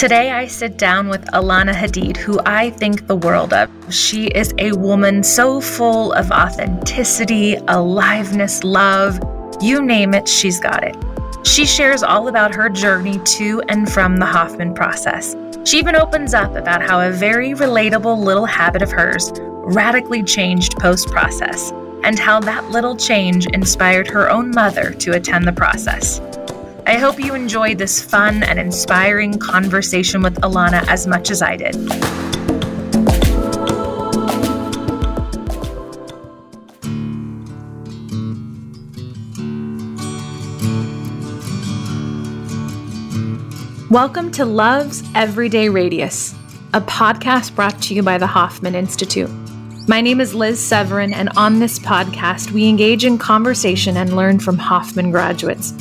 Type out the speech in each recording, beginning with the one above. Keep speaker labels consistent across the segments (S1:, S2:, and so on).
S1: Today, I sit down with Alana Hadid, who I think the world of. She is a woman so full of authenticity, aliveness, love you name it, she's got it. She shares all about her journey to and from the Hoffman process. She even opens up about how a very relatable little habit of hers radically changed post process, and how that little change inspired her own mother to attend the process. I hope you enjoyed this fun and inspiring conversation with Alana as much as I did. Welcome to Love's Everyday Radius, a podcast brought to you by the Hoffman Institute. My name is Liz Severin, and on this podcast, we engage in conversation and learn from Hoffman graduates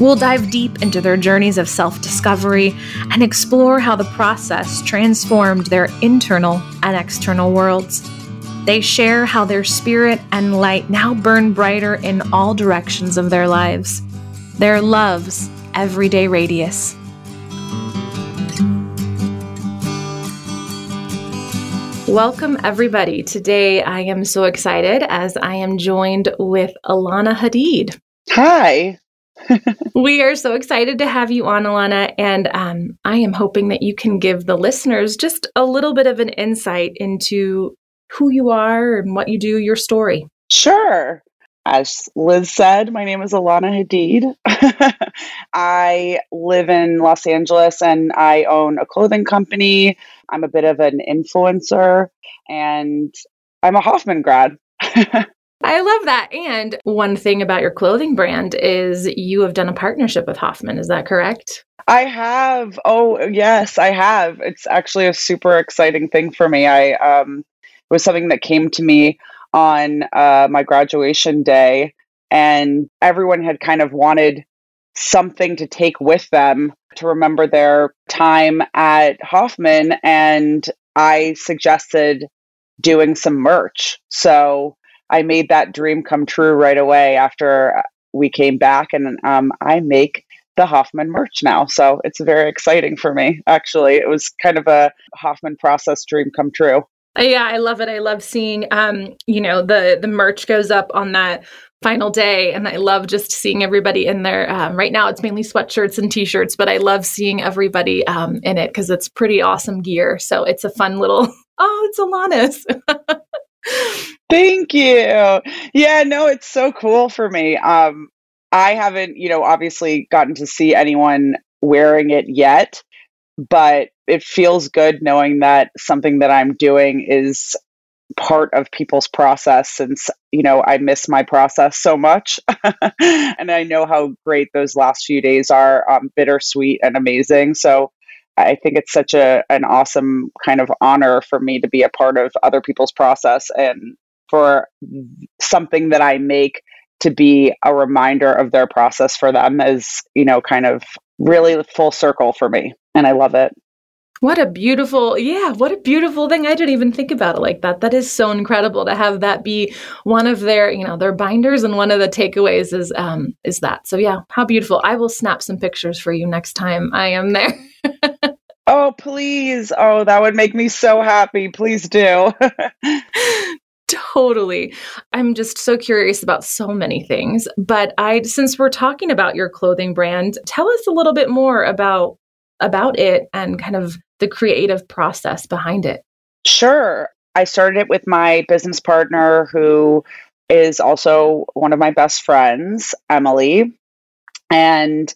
S1: We'll dive deep into their journeys of self discovery and explore how the process transformed their internal and external worlds. They share how their spirit and light now burn brighter in all directions of their lives. Their love's everyday radius. Welcome, everybody. Today I am so excited as I am joined with Alana Hadid.
S2: Hi
S1: we are so excited to have you on, Alana. and um, I am hoping that you can give the listeners just a little bit of an insight into who you are and what you do, your story.
S2: Sure. As Liz said, my name is Alana Hadid. I live in Los Angeles and I own a clothing company. I'm a bit of an influencer and I'm a Hoffman grad.
S1: I love that. And one thing about your clothing brand is you have done a partnership with Hoffman. Is that correct?
S2: I have. Oh, yes, I have. It's actually a super exciting thing for me. I um it was something that came to me on uh, my graduation day and everyone had kind of wanted something to take with them to remember their time at Hoffman and I suggested doing some merch. So I made that dream come true right away after we came back, and um, I make the Hoffman merch now. So it's very exciting for me. Actually, it was kind of a Hoffman process dream come true.
S1: Yeah, I love it. I love seeing, um, you know, the the merch goes up on that final day, and I love just seeing everybody in there. Um, right now, it's mainly sweatshirts and t-shirts, but I love seeing everybody um, in it because it's pretty awesome gear. So it's a fun little. Oh, it's Alana's.
S2: Thank you. Yeah, no, it's so cool for me. Um, I haven't, you know, obviously gotten to see anyone wearing it yet, but it feels good knowing that something that I'm doing is part of people's process since you know I miss my process so much, and I know how great those last few days are, um, bittersweet and amazing. So I think it's such a an awesome kind of honor for me to be a part of other people's process and for something that I make to be a reminder of their process for them is, you know, kind of really full circle for me. And I love it.
S1: What a beautiful, yeah, what a beautiful thing. I didn't even think about it like that. That is so incredible to have that be one of their, you know, their binders and one of the takeaways is um is that. So yeah, how beautiful. I will snap some pictures for you next time I am there.
S2: oh, please. Oh, that would make me so happy. Please do.
S1: totally. I'm just so curious about so many things. But I since we're talking about your clothing brand, tell us a little bit more about about it and kind of the creative process behind it.
S2: Sure. I started it with my business partner who is also one of my best friends, Emily. And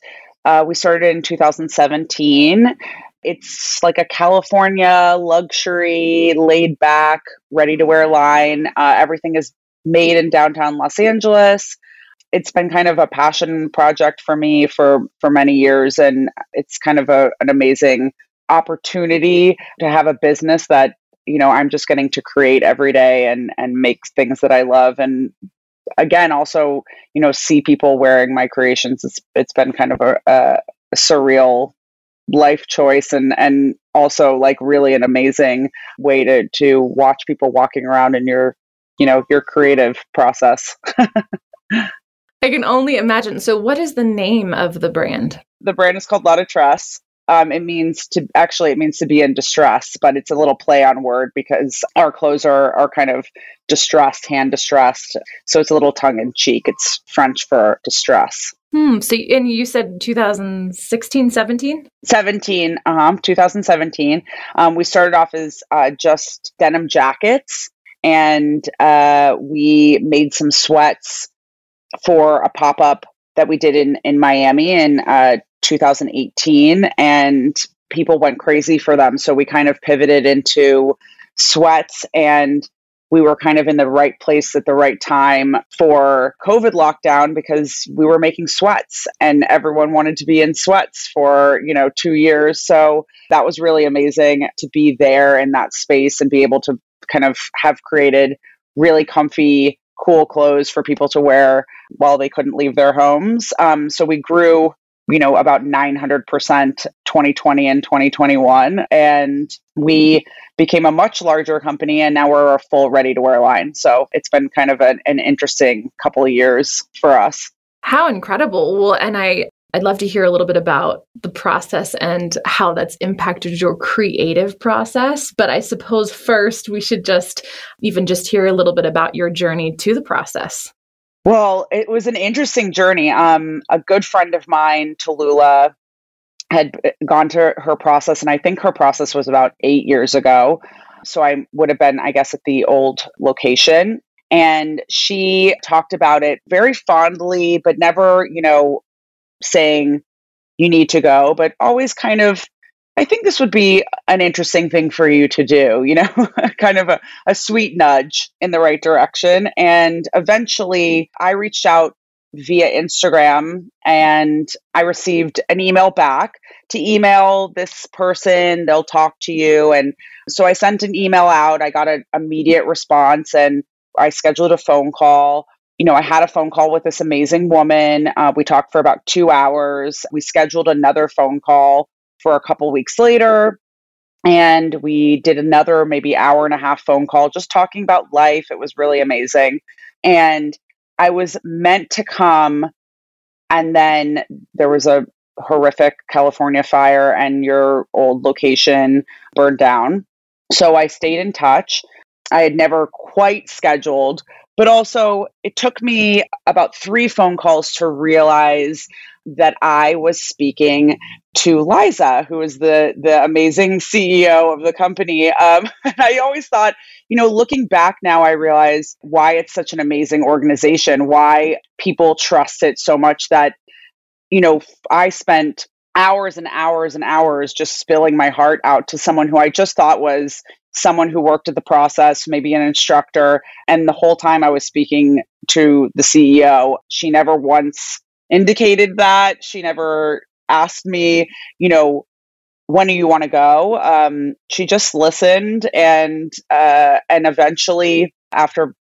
S2: uh, we started in 2017 it's like a California luxury, laid back, ready to wear line. Uh, everything is made in downtown Los Angeles. It's been kind of a passion project for me for for many years, and it's kind of a, an amazing opportunity to have a business that you know I'm just getting to create every day and and make things that I love and again also you know see people wearing my creations. It's it's been kind of a, a surreal life choice and and also like really an amazing way to to watch people walking around in your you know your creative process.
S1: I can only imagine. So what is the name of the brand?
S2: The brand is called La Detresse Um, it means to actually it means to be in distress, but it's a little play on word because our clothes are are kind of distressed, hand distressed. So it's a little tongue in cheek. It's French for distress.
S3: Hmm. So, and you said 2016, 17?
S2: 17, um, 2017. Um, we started off as uh, just denim jackets and uh, we made some sweats for a pop up that we did in, in Miami in uh, 2018. And people went crazy for them. So we kind of pivoted into sweats and we were kind of in the right place at the right time for COVID lockdown because we were making sweats and everyone wanted to be in sweats for, you know, two years. So that was really amazing to be there in that space and be able to kind of have created really comfy, cool clothes for people to wear while they couldn't leave their homes. Um, so we grew you know, about 900% 2020 and 2021. And we became a much larger company and now we're a full ready to wear line. So it's been kind of an, an interesting couple of years for us.
S3: How incredible. Well, and I, I'd love to hear a little bit about the process and how that's impacted your creative process. But I suppose first we should just even just hear a little bit about your journey to the process.
S2: Well, it was an interesting journey. Um, a good friend of mine, Tallulah, had gone to her process, and I think her process was about eight years ago. So I would have been, I guess, at the old location. And she talked about it very fondly, but never, you know, saying you need to go, but always kind of I think this would be an interesting thing for you to do, you know, kind of a, a sweet nudge in the right direction. And eventually I reached out via Instagram and I received an email back to email this person, they'll talk to you. And so I sent an email out, I got an immediate response, and I scheduled a phone call. You know, I had a phone call with this amazing woman. Uh, we talked for about two hours. We scheduled another phone call for a couple weeks later. And we did another maybe hour and a half phone call just talking about life. It was really amazing. And I was meant to come, and then there was a horrific California fire, and your old location burned down. So I stayed in touch. I had never quite scheduled, but also it took me about three phone calls to realize that I was speaking to Liza, who is the the amazing CEO of the company. Um, and I always thought, you know, looking back now, I realize why it's such an amazing organization, why people trust it so much that, you know, I spent hours and hours and hours just spilling my heart out to someone who I just thought was someone who worked at the process, maybe an instructor. And the whole time I was speaking to the CEO, she never once indicated that. She never asked me, you know, when do you want to go? Um, she just listened, and uh, and eventually, after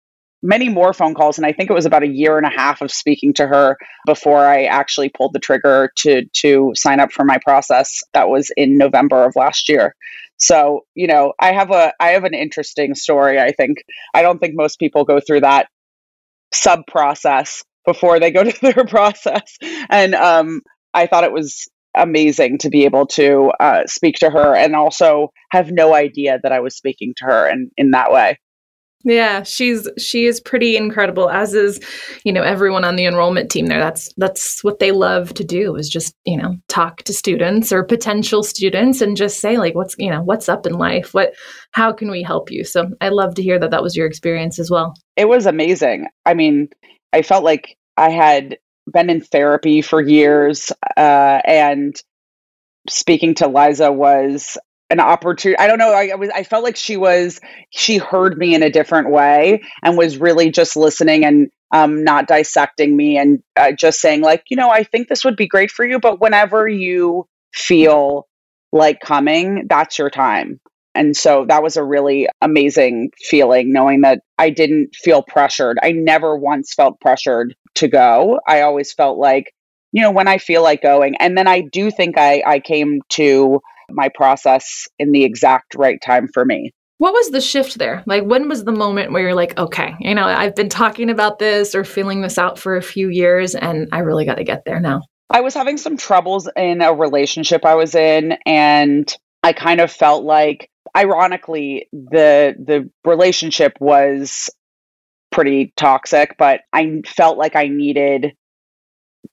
S2: many more phone calls, and I think it was about a year and a half of speaking to her before I actually pulled the trigger to to sign up for my process. That was in November of last year. So you know, I have a I have an interesting story. I think I don't think most people go through that sub process before they go to their process. And um, I thought it was amazing to be able to uh, speak to her and also have no idea that I was speaking to her in, in that way.
S3: Yeah, she's she is pretty incredible as is, you know, everyone on the enrollment team there. That's that's what they love to do is just, you know, talk to students or potential students and just say like what's, you know, what's up in life? What how can we help you? So, I love to hear that that was your experience as well.
S2: It was amazing. I mean, I felt like I had been in therapy for years, uh, and speaking to Liza was an opportunity. I don't know. I, I, was. I felt like she was. She heard me in a different way and was really just listening and um, not dissecting me and uh, just saying like, you know, I think this would be great for you, but whenever you feel like coming, that's your time. And so that was a really amazing feeling knowing that I didn't feel pressured. I never once felt pressured to go. I always felt like, you know, when I feel like going. And then I do think I, I came to my process in the exact right time for me.
S3: What was the shift there? Like, when was the moment where you're like, okay, you know, I've been talking about this or feeling this out for a few years and I really got to get there now?
S2: I was having some troubles in a relationship I was in and I kind of felt like ironically the the relationship was pretty toxic, but I felt like I needed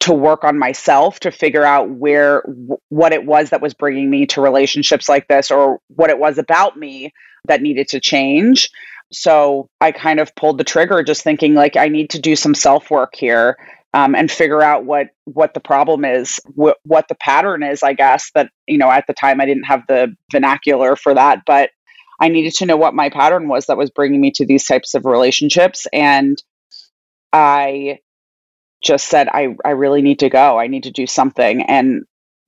S2: to work on myself to figure out where what it was that was bringing me to relationships like this or what it was about me that needed to change. So i kind of pulled the trigger just thinking like i need to do some self work here um, and figure out what what the problem is wh- what the pattern is i guess that you know at the time i didn't have the vernacular for that but i needed to know what my pattern was that was bringing me to these types of relationships and i just said i i really need to go. I need to do something and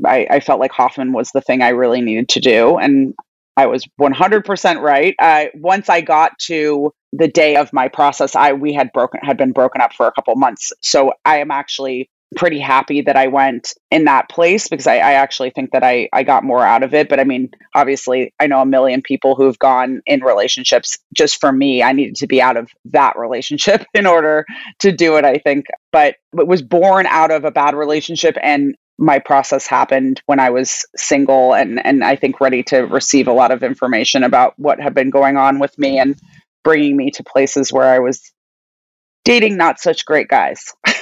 S2: I, I felt like hoffman was the thing i really needed to do and I was 100% right. Once I got to the day of my process, I we had broken had been broken up for a couple months. So I am actually pretty happy that I went in that place because I, I, actually think that I, I got more out of it. But I mean, obviously, I know a million people who've gone in relationships. Just for me, I needed to be out of that relationship in order to do it, I think. But it was born out of a bad relationship and my process happened when I was single and and I think ready to receive a lot of information about what had been going on with me and bringing me to places where I was dating not such great guys.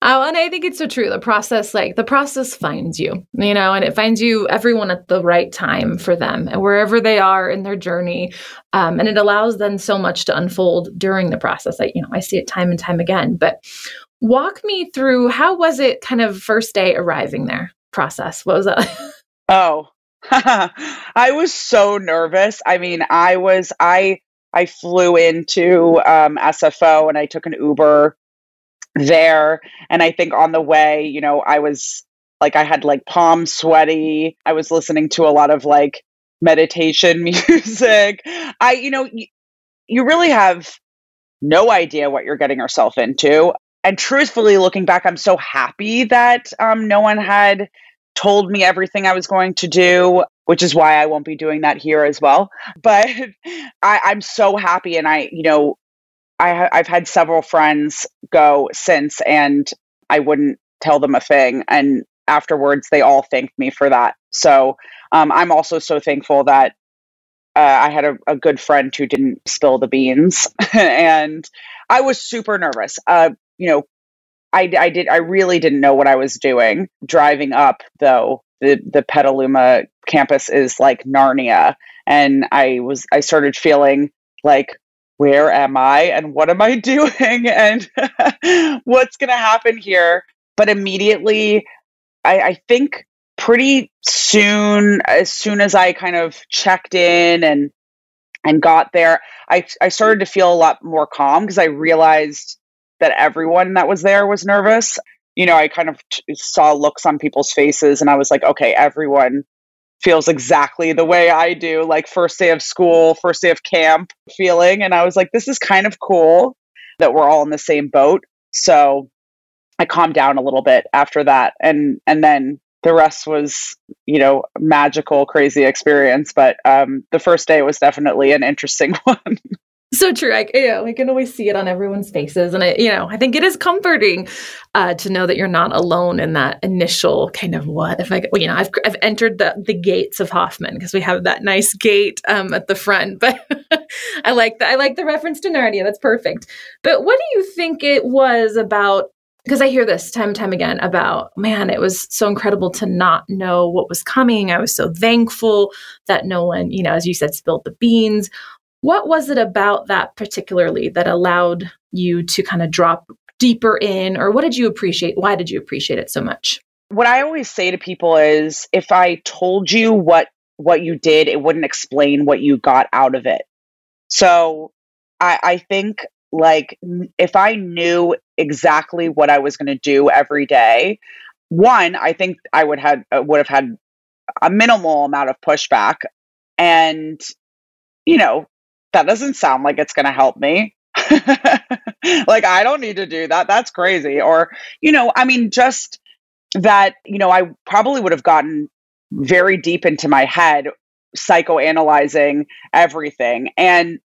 S1: Oh, and I think it's so true. The process, like the process finds you, you know, and it finds you everyone at the right time for them and wherever they are in their journey. Um, and it allows them so much to unfold during the process. I, you know, I see it time and time again. But Walk me through how was it kind of first day arriving there process? What was that?
S2: oh, I was so nervous. I mean, I was, I, I flew into um, SFO and I took an Uber there. And I think on the way, you know, I was like, I had like palms sweaty. I was listening to a lot of like meditation music. I, you know, y- you really have no idea what you're getting yourself into and truthfully, looking back, I'm so happy that um, no one had told me everything I was going to do, which is why I won't be doing that here as well. But I, I'm so happy, and I, you know, I, I've had several friends go since, and I wouldn't tell them a thing, and afterwards they all thanked me for that. So um, I'm also so thankful that uh, I had a, a, good friend who didn't spill the beans, and I was super nervous. Uh, you know, I, I did I really didn't know what I was doing. Driving up though the the Petaluma campus is like Narnia and I was I started feeling like where am I and what am I doing and what's going to happen here? But immediately I, I think pretty soon as soon as I kind of checked in and and got there I I started to feel a lot more calm because I realized that everyone that was there was nervous. You know, I kind of t- saw looks on people's faces and I was like, okay, everyone feels exactly the way I do, like first day of school, first day of camp feeling. And I was like, this is kind of cool that we're all in the same boat. So I calmed down a little bit after that. And and then the rest was, you know, magical, crazy experience. But um, the first day was definitely an interesting one
S1: so true. I, you know, can always see it on everyone's faces, and I, you know, I think it is comforting uh, to know that you're not alone in that initial kind of what if I, well, you know, I've I've entered the the gates of Hoffman because we have that nice gate um, at the front, but I like that. I like the reference to Narnia. That's perfect. But what do you think it was about? Because I hear this time and time again about, man, it was so incredible to not know what was coming. I was so thankful that no one, you know, as you said, spilled the beans what was it about that particularly that allowed you to kind of drop deeper in, or what did you appreciate? Why did you appreciate it so much?
S2: What I always say to people is if I told you what what you did, it wouldn't explain what you got out of it. So I, I think like if I knew exactly what I was going to do every day, one, I think I would have uh, would have had a minimal amount of pushback, and you know, that doesn't sound like it's going to help me. like, I don't need to do that. That's crazy. Or, you know, I mean, just that, you know, I probably would have gotten very deep into my head, psychoanalyzing everything. And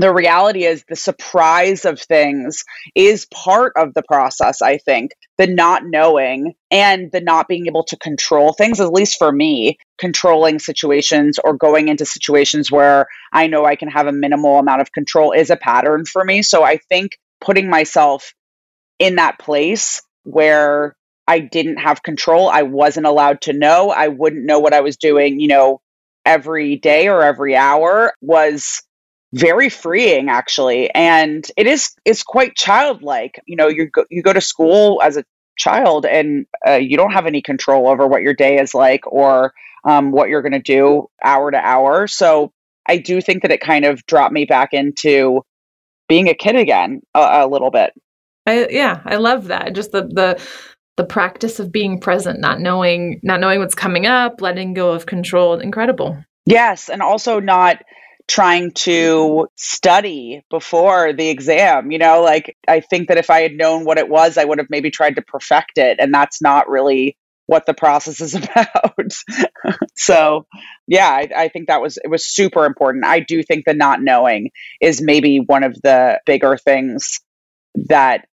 S2: the reality is the surprise of things is part of the process i think the not knowing and the not being able to control things at least for me controlling situations or going into situations where i know i can have a minimal amount of control is a pattern for me. So i think putting myself in that place where i didn't have control i wasn't allowed to know i wouldn't know what i was doing you know every day or every hour was very freeing actually. And it is it's quite childlike. You know you go, you go to school as a child and uh, you don't have any control over what your day is like or um, what you're going to do hour to hour. So i do think that it kind of dropped me back into being a kid again a, a little bit.
S1: I, yeah i love that. Just the the the practice of being present not knowing not knowing what's coming up letting go of control. Incredible.
S2: Yes and also not trying to study before the exam. You know, like I think that if I had known what it was, I would have maybe tried to perfect it. And that's not really what the process is about. so, yeah, I, I, think that was it was super important. I do think the not knowing is maybe one of the bigger things that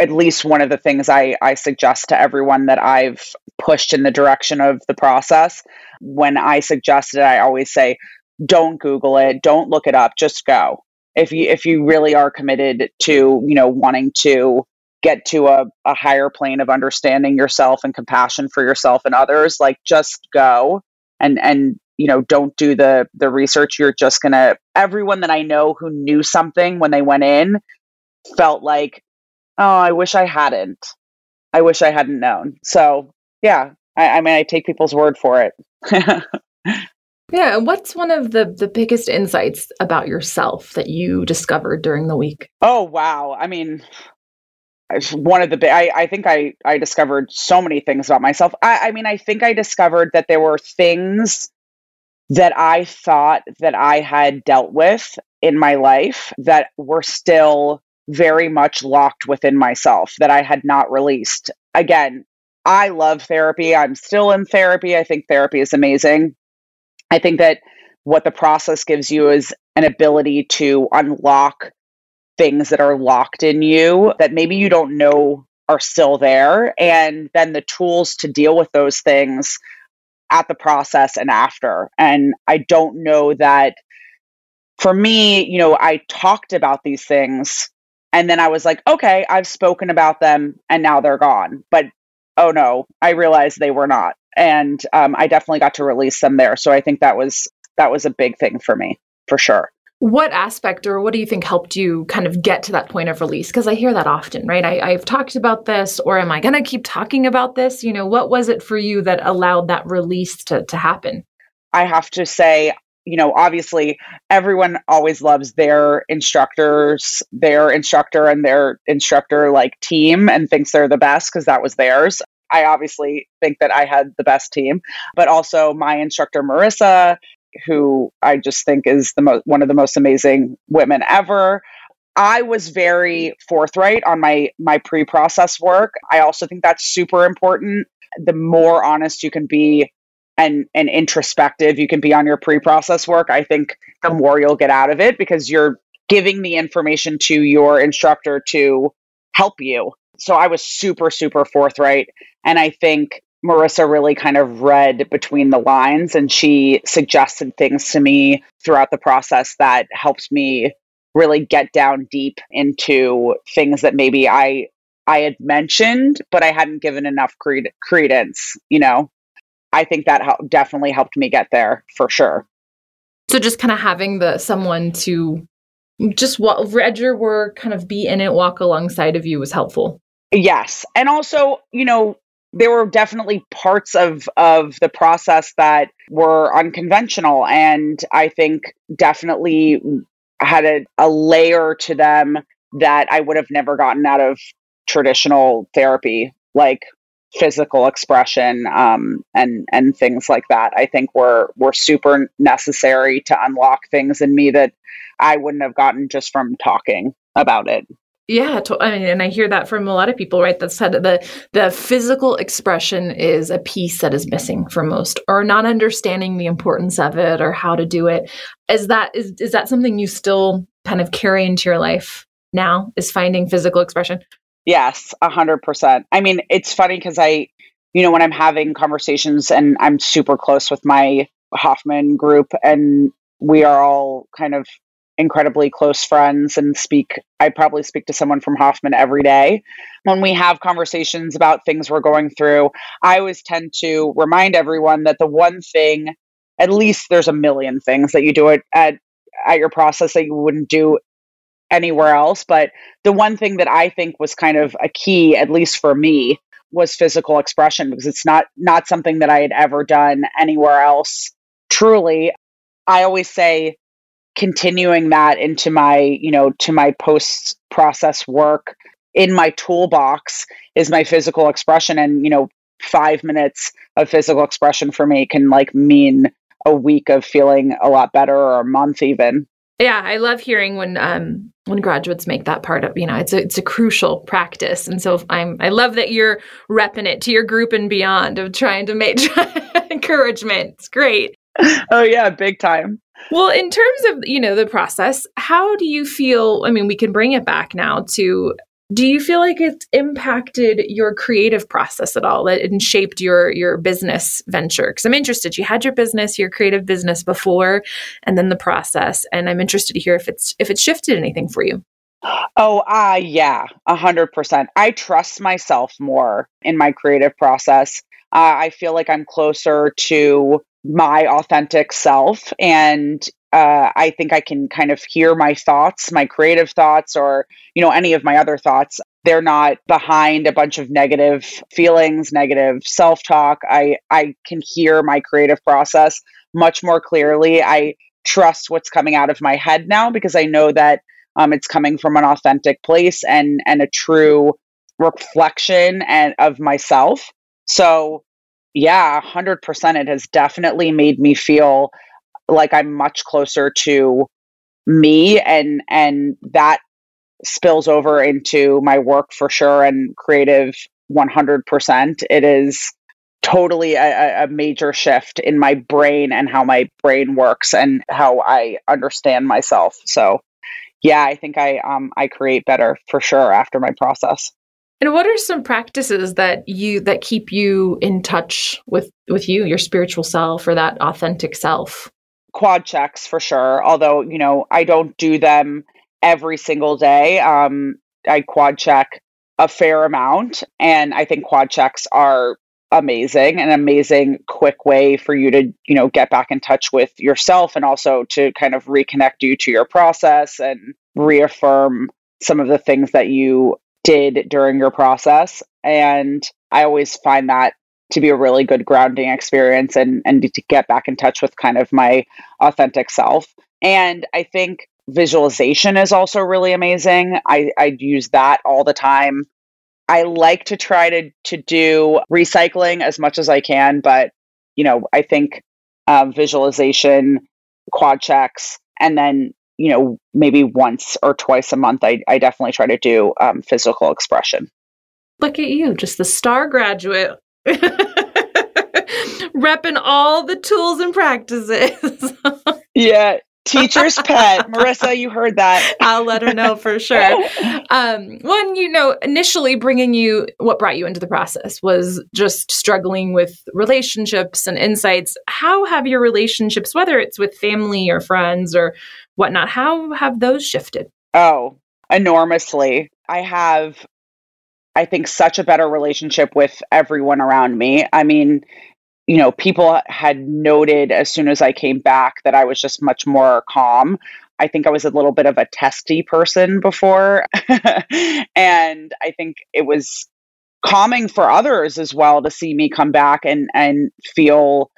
S2: at least one of the things I, I suggest to everyone that I've pushed in the direction of the process. When I suggest it, I always say, don't google it don't look it up just go. If you if you really are committed to you know wanting to get to a, a higher plane of understanding yourself and compassion for yourself and others like just go and and you know don't do the the research. You're just gonna everyone that i know who knew something when they went in felt like oh i wish i hadn't. I wish i hadn't known. So yeah i, I mean i take people's word for it
S1: Yeah, what's one of the the biggest insights about yourself that you discovered during the week?
S2: Oh wow! I mean, one of the I, I think I I discovered so many things about myself. I, I mean, I think I discovered that there were things that I thought that I had dealt with in my life that were still very much locked within myself that I had not released. Again, I love therapy. I'm still in therapy. I think therapy is amazing. I think that what the process gives you is an ability to unlock things that are locked in you that maybe you don't know are still there and then the tools to deal with those things at the process and after. And i don't know that for me you know i talked about these things and then i was like okay i've spoken about them and now they're gone. But oh no i realized they were not and um, I definitely got to release them there. So I think that was that was a big thing for me for sure.
S1: What aspect or what do you think helped you kind of get to that point of release? Because I hear that often, right? I, I've talked about this, or am I going to keep talking about this? You know, what was it for you that allowed that release to, to happen?
S2: I have to say, you know, obviously everyone always loves their instructors, their instructor and their instructor like team and thinks they're the best because that was theirs. I obviously think that I had the best team, but also my instructor, Marissa, who I just think is the most one of the most amazing women ever. I was very forthright on my my pre-process work. I also think that's super important. The more honest you can be and and introspective you can be on your pre-process work, I think the more you'll get out of it because you're giving the information to your instructor to help you. So I was super super forthright and I think Marissa really kind of read between the lines and she suggested things to me throughout the process that helped me really get down deep into things that maybe I I had mentioned but I hadn't given enough cred- credence, you know. I think that definitely helped me get there for sure.
S1: So just kind of having the someone to just what read your work, kind of be in it, walk alongside of you was helpful.
S2: Yes. And also, you know, there were definitely parts of of the process that were unconventional and i think definitely had a, a layer to them that i would have never gotten out of traditional therapy like physical expression um, and and things like that i think were were super necessary to unlock things in me that i wouldn't have gotten just from talking about it
S1: Yeah, to, I mean, and I hear that from a lot of people, right? That said the the physical expression is a piece that is missing for most, or not understanding the importance of it or how to do it. Is that is is that something you still kind of carry into your life now? Is finding physical expression?
S2: Yes, a hundred percent. I mean, it's funny because I, you know, when I'm having conversations and I'm super close with my Hoffman group, and we are all kind of incredibly close friends and speak I probably speak to someone from Hoffman every day. When we have conversations about things we're going through, I always tend to remind everyone that the one thing at least there's a million things that you do it at at your process that you wouldn't do anywhere else, but the one thing that I think was kind of a key at least for me was physical expression because it's not not something that I had ever done anywhere else. Truly, I always say continuing that into my you know to my post process work in my toolbox is my physical expression. And you know 5 minutes of physical expression for me can like mean a week of feeling a lot better or a month even.
S1: Yeah i love hearing when um when graduates make that part of you know it's a it's a crucial practice. And so i'm i love that you're repping it to your group and beyond of trying to make encouragement. It's great.
S2: Oh yeah big time
S1: well, in terms of, you know, the process, how do you feel, I mean, we can bring it back now to do you feel like it's impacted your creative process at all and shaped your your business venture? Because i'm interested you had your business your creative business before and then the process and i'm interested to hear if it's if it's shifted anything for you.
S2: Oh uh yeah a hundred percent. I trust myself more in my creative process. Uh, i feel like i'm closer to my authentic self and uh, i think i can kind of hear my thoughts my creative thoughts or you know any of my other thoughts. They're not behind a bunch of negative feelings negative self-talk. I i can hear my creative process much more clearly. I trust what's coming out of my head now because i know that um, it's coming from an authentic place and and a true reflection and of myself. So yeah, 100%. It has definitely made me feel like I'm much closer to me and and that spills over into my work for sure and creative 100%. It is totally a, a, major shift in my brain and how my brain works and how I understand myself. So, yeah, I think I um I create better for sure after my process.
S1: And what are some practices that you that keep you in touch with with you, your spiritual self or that authentic self?
S2: Quad checks for sure. Although, you know, I don't do them every single day. Um I quad check a fair amount and I think quad checks are amazing an amazing quick way for you to you know get back in touch with yourself and also to kind of reconnect you to your process and reaffirm some of the things that you did during your process. And I always find that to be a really good grounding experience and, and to get back in touch with kind of my authentic self. And I think visualization is also really amazing. I, I use that all the time. I like to try to to do recycling as much as I can, but you know, I think um, visualization, quad checks, and then you know, maybe once or twice a month, I, I definitely try to do um, physical expression.
S1: Look at you, just the star graduate. Repping all the tools and practices.
S2: yeah, teacher's pet. Marissa, you heard that.
S1: I'll let her know for sure. Um, one, you know, initially bringing you, what brought you into the process was just struggling with relationships and insights. How have your relationships, whether it's with family or friends or whatnot, how have those shifted?
S2: Oh, enormously. I have, I think, such a better relationship with everyone around me. I mean, you know, people had noted as soon as I came back that I was just much more calm. I think I was a little bit of a testy person before. and I think it was calming for others as well to see me come back and, and feel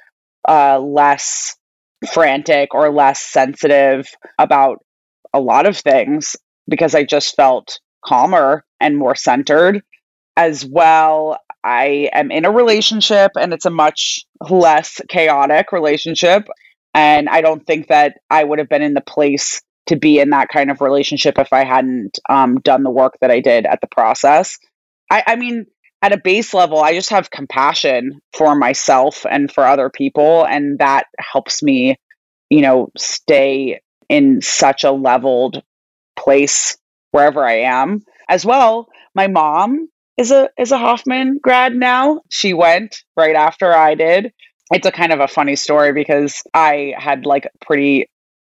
S2: uh, less frantic or less sensitive about a lot of things because I just felt calmer and more centered. As well, I am in a relationship and it's a much less chaotic relationship. And I don't think that I would have been in the place to be in that kind of relationship if I hadn't um, done the work that I did at the process. I, I mean, at a base level, I just have compassion for myself and for other people. And that helps me, you know, stay in such a leveled place wherever I am. As well, my mom is a is a Hoffman grad now. She went right after I did. It's a kind of a funny story because I had like pretty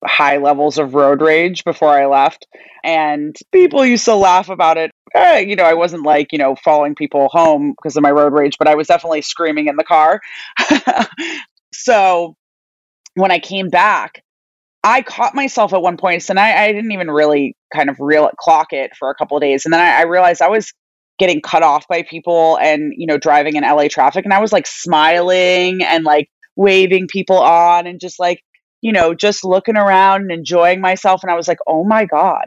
S2: high levels of road rage before I left. And people used to laugh about it. Eh, you know, I wasn't like, you know, following people home because of my road rage, but I was definitely screaming in the car. so when I came back, I caught myself at one point, and I, I didn't even really kind of real clock it for a couple of days. And then I, I realized I was getting cut off by people and, you know, driving in LA traffic. And I was like smiling and like waving people on and just like you know, just looking around and enjoying myself. And I was like, oh my God,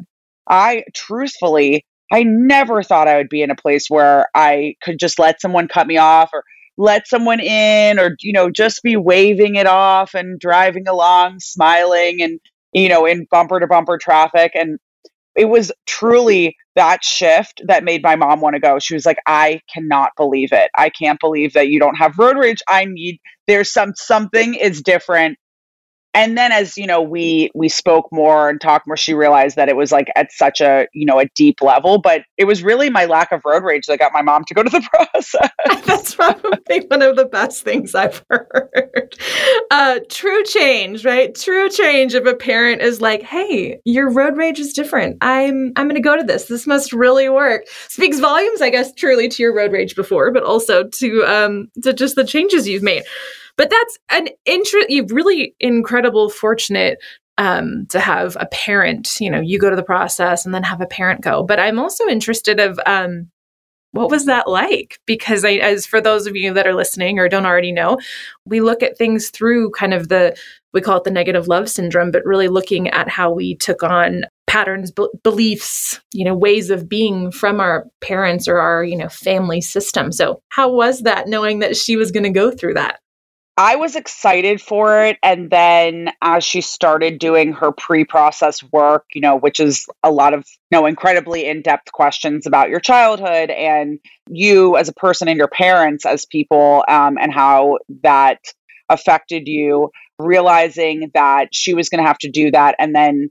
S2: I truthfully, I never thought I would be in a place where I could just let someone cut me off or let someone in or, you know, just be waving it off and driving along, smiling and, you know, in bumper to bumper traffic. And it was truly that shift that made my mom want to go. She was like, I cannot believe it. I can't believe that you don't have road rage. I need, there's some, something is different and then as you know we we spoke more and talked more she realized that it was like at such a you know a deep level but it was really my lack of road rage that got my mom to go to the process.
S1: That's probably one of the best things i've heard. Uh, true change right? True change if a parent is like hey your road rage is different. I'm i'm to go to this. This must really work. Speaks volumes i guess truly to your road rage before but also to um to just the changes you've made but that's an interest. Really incredible, fortunate um, to have a parent. You know, you go to the process and then have a parent go. But I'm also interested of um, what was that like? Because I, as for those of you that are listening or don't already know, we look at things through kind of the we call it the negative love syndrome, but really looking at how we took on patterns, beliefs, you know, ways of being from our parents or our, you know, family system. So, how was that knowing that she was going to go through that?
S2: I was excited for it. And then as she started doing her pre process work, you know, which is a lot of, you know, incredibly in depth questions about your childhood and you as a person and your parents as people um, and how that affected you, realizing that she was going to have to do that. And then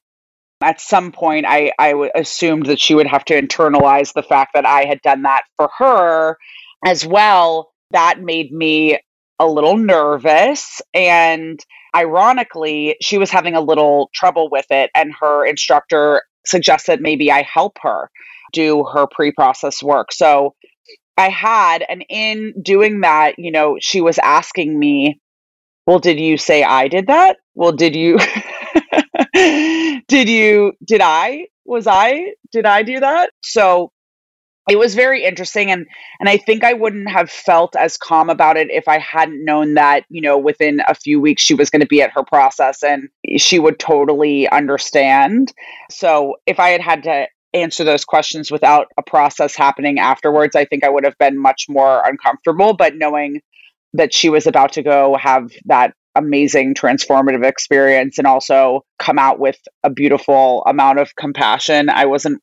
S2: at some point, I, I w- assumed that she would have to internalize the fact that I had done that for her as well. That made me a little nervous and ironically she was having a little trouble with it and her instructor suggested maybe I help her do her pre-process work. So I had and in doing that, you know, she was asking me, "Well, did you say I did that? Well, did you did you did I was I did I do that?" So it was very interesting and and I think I wouldn't have felt as calm about it if I hadn't known that, you know, within a few weeks she was going to be at her process and she would totally understand. So, if I had had to answer those questions without a process happening afterwards, I think I would have been much more uncomfortable, but knowing that she was about to go have that amazing transformative experience and also come out with a beautiful amount of compassion, I wasn't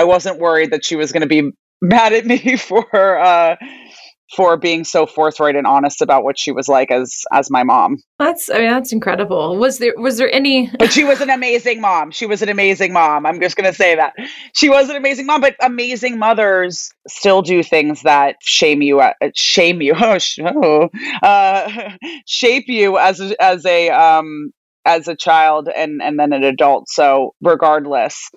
S2: I wasn't worried that she was going to be mad at me for uh, for being so forthright and honest about what she was like as as my mom.
S1: That's I mean that's incredible. Was there was there any
S2: But she was an amazing mom. She was an amazing mom. I'm just going to say that. She was an amazing mom, but amazing mothers still do things that shame you uh, shame you. Oh, oh uh, shape you as a, as a um as a child and and then an adult. So regardless,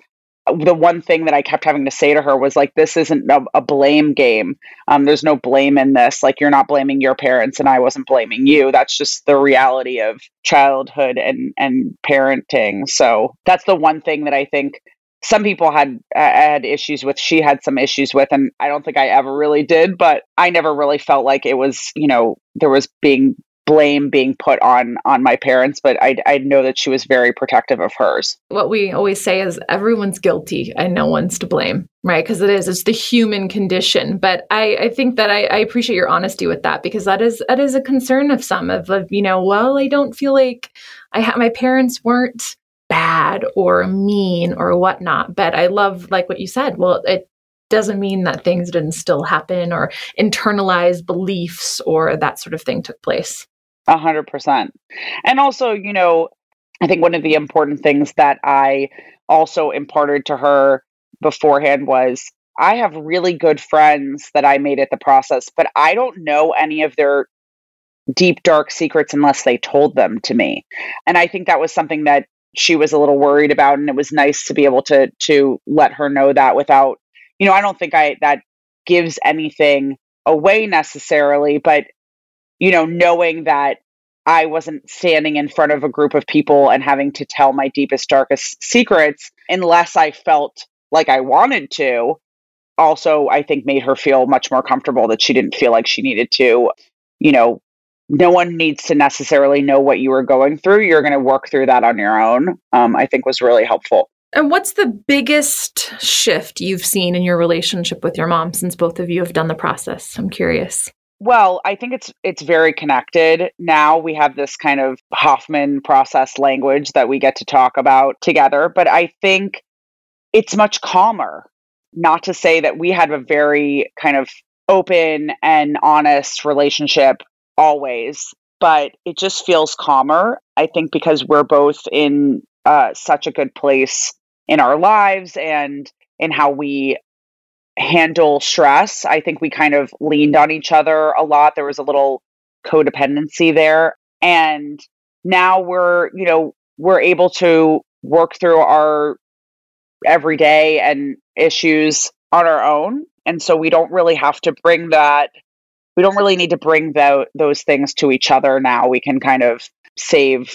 S2: the one thing that I kept having to say to her was like, this isn't a, a, blame game. Um, there's no blame in this. Like, you're not blaming your parents, and I wasn't blaming you. That's just the reality of childhood and and parenting. So that's the one thing that I think some people had uh, had issues with. She had some issues with, and I don't think I ever really did. But I never really felt like it was, you know, there was being blame being put on on my parents but I, I know that she was very protective of hers
S1: what we always say is everyone's guilty and no one's to blame right because it is it's the human condition but i i think that I, I appreciate your honesty with that because that is that is a concern of some of, of you know well i don't feel like i had my parents weren't bad or mean or whatnot. But I love, like what you said, well, it doesn't mean that things didn't still happen or internalized beliefs or that sort of thing took place.
S2: A hundred percent. And also, you know, I think one of the important things that I also imparted to her beforehand was I have really good friends that I made at the process, but I don't know any of their deep, dark secrets unless they told them to me. And I think that was something that she was a little worried about. And it was nice to be able to to let her know that without, you know, I don't think I that gives anything away necessarily, but you know, knowing that I wasn't standing in front of a group of people and having to tell my deepest, darkest secrets unless I felt like I wanted to. Also, I think made her feel much more comfortable that she didn't feel like she needed to, you know, no one needs to necessarily know what you were going through. You're going to work through that on your own, um, I think was really helpful.
S1: And what's the biggest shift you've seen in your relationship with your mom since both of you have done the process? I'm curious.
S2: Well, I think it's it's very connected. Now we have this kind of Hoffman process language that we get to talk about together, but I think it's much calmer. Not to say that we had a very kind of open and honest relationship always, but it just feels calmer. I think because we're both in uh, such a good place in our lives and in how we handle stress. I think we kind of leaned on each other a lot. There was a little codependency there. And now we're, you know, we're able to work through our everyday and issues on our own. And so we don't really have to bring that we don't really need to bring the, those things to each other now. We can kind of save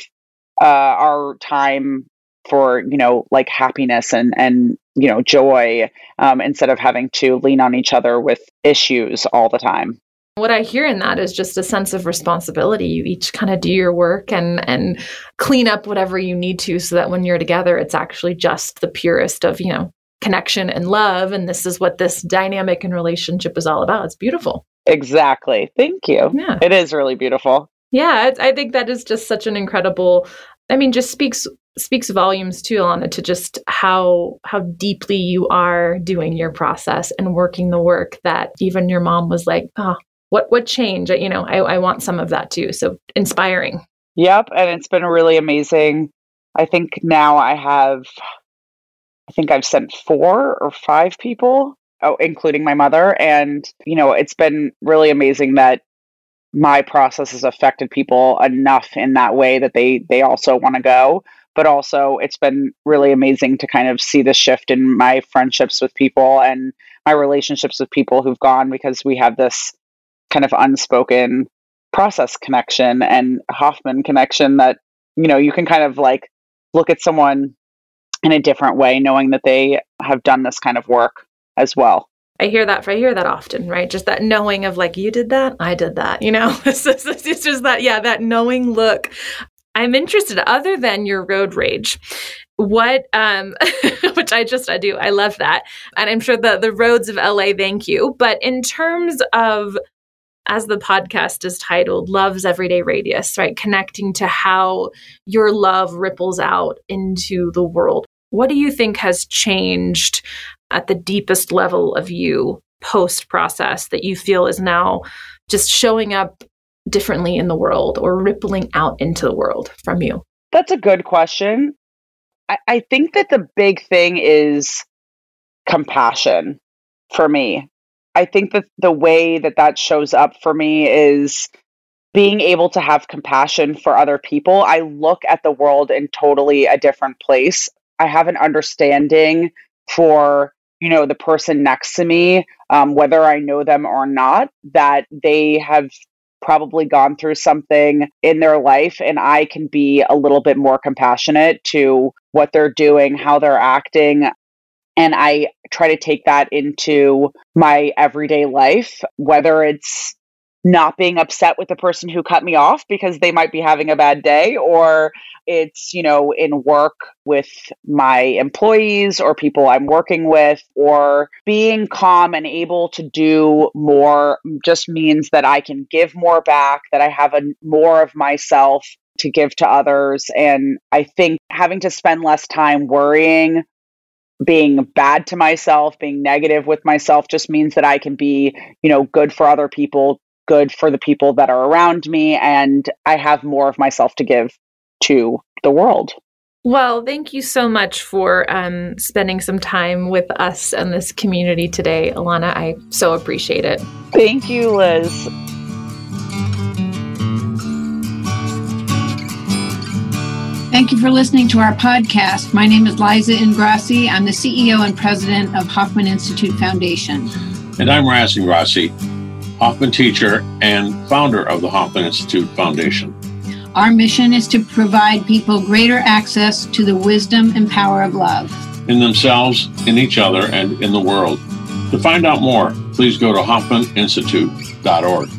S2: uh, our time for you know like happiness and and you know joy um, instead of having to lean on each other with issues all the time
S1: what i hear in that is just a sense of responsibility you each kind of do your work and and clean up whatever you need to so that when you're together it's actually just the purest of you know connection and love and this is what this dynamic and relationship is all about it's beautiful
S2: Exactly. Thank you. Yeah. It is really beautiful.
S1: Yeah, I think that is just such an incredible I mean just speaks speaks volumes too, Alana, to just how how deeply you are doing your process and working the work that even your mom was like, oh, what what change? You know, I, I want some of that too. So inspiring.
S2: Yep. And it's been really amazing. I think now I have I think I've sent four or five people oh, including my mother. And, you know, it's been really amazing that my process has affected people enough in that way that they they also want to go but also it's been really amazing to kind of see the shift in my friendships with people and my relationships with people who've gone because we have this kind of unspoken process connection and Hoffman connection that you know you can kind of like look at someone in a different way knowing that they have done this kind of work as well.
S1: I hear that. I hear that often, right? Just that knowing of like, you did that, I did that. You know, it's just that, yeah, that knowing look. I'm interested. Other than your road rage, what, um, which I just I do, I love that, and I'm sure the the roads of LA thank you. But in terms of as the podcast is titled, Love's Everyday Radius, right? Connecting to how your love ripples out into the world. What do you think has changed at the deepest level of you post process that you feel is now just showing up differently in the world or rippling out into the world from you?
S2: That's a good question. I, I think that the big thing is compassion for me. I think that the way that that shows up for me is being able to have compassion for other people. I look at the world in totally a different place. I have an understanding for you know the person next to me um, whether i know them or not that they have probably gone through something in their life and i can be a little bit more compassionate to what they're doing how they're acting and i try to take that into my everyday life whether it's not being upset with the person who cut me off because they might be having a bad day or it's you know in work with my employees or people i'm working with or being calm and able to do more just means that i can give more back that i have a more of myself to give to others. And I think having to spend less time worrying, being bad to myself, being negative with myself just means that I can be, you know, good for other people, good for the people that are around me. And I have more of myself to give to the world.
S1: Well, thank you so much for um, spending some time with us and this community today, Alana. I so appreciate it.
S2: Thank you, Liz.
S4: Thank you for listening to our podcast. My name is Liza Ingrasci. I'm the CEO and president of Hoffman Institute Foundation.
S5: And I'm Raz Ingrasci, Hoffman teacher and founder of the Hoffman Institute Foundation.
S4: Our mission is to provide people greater access to the wisdom and power of love
S5: in themselves, in each other, and in the world. To find out more, please go to HoffmanInstitute.org.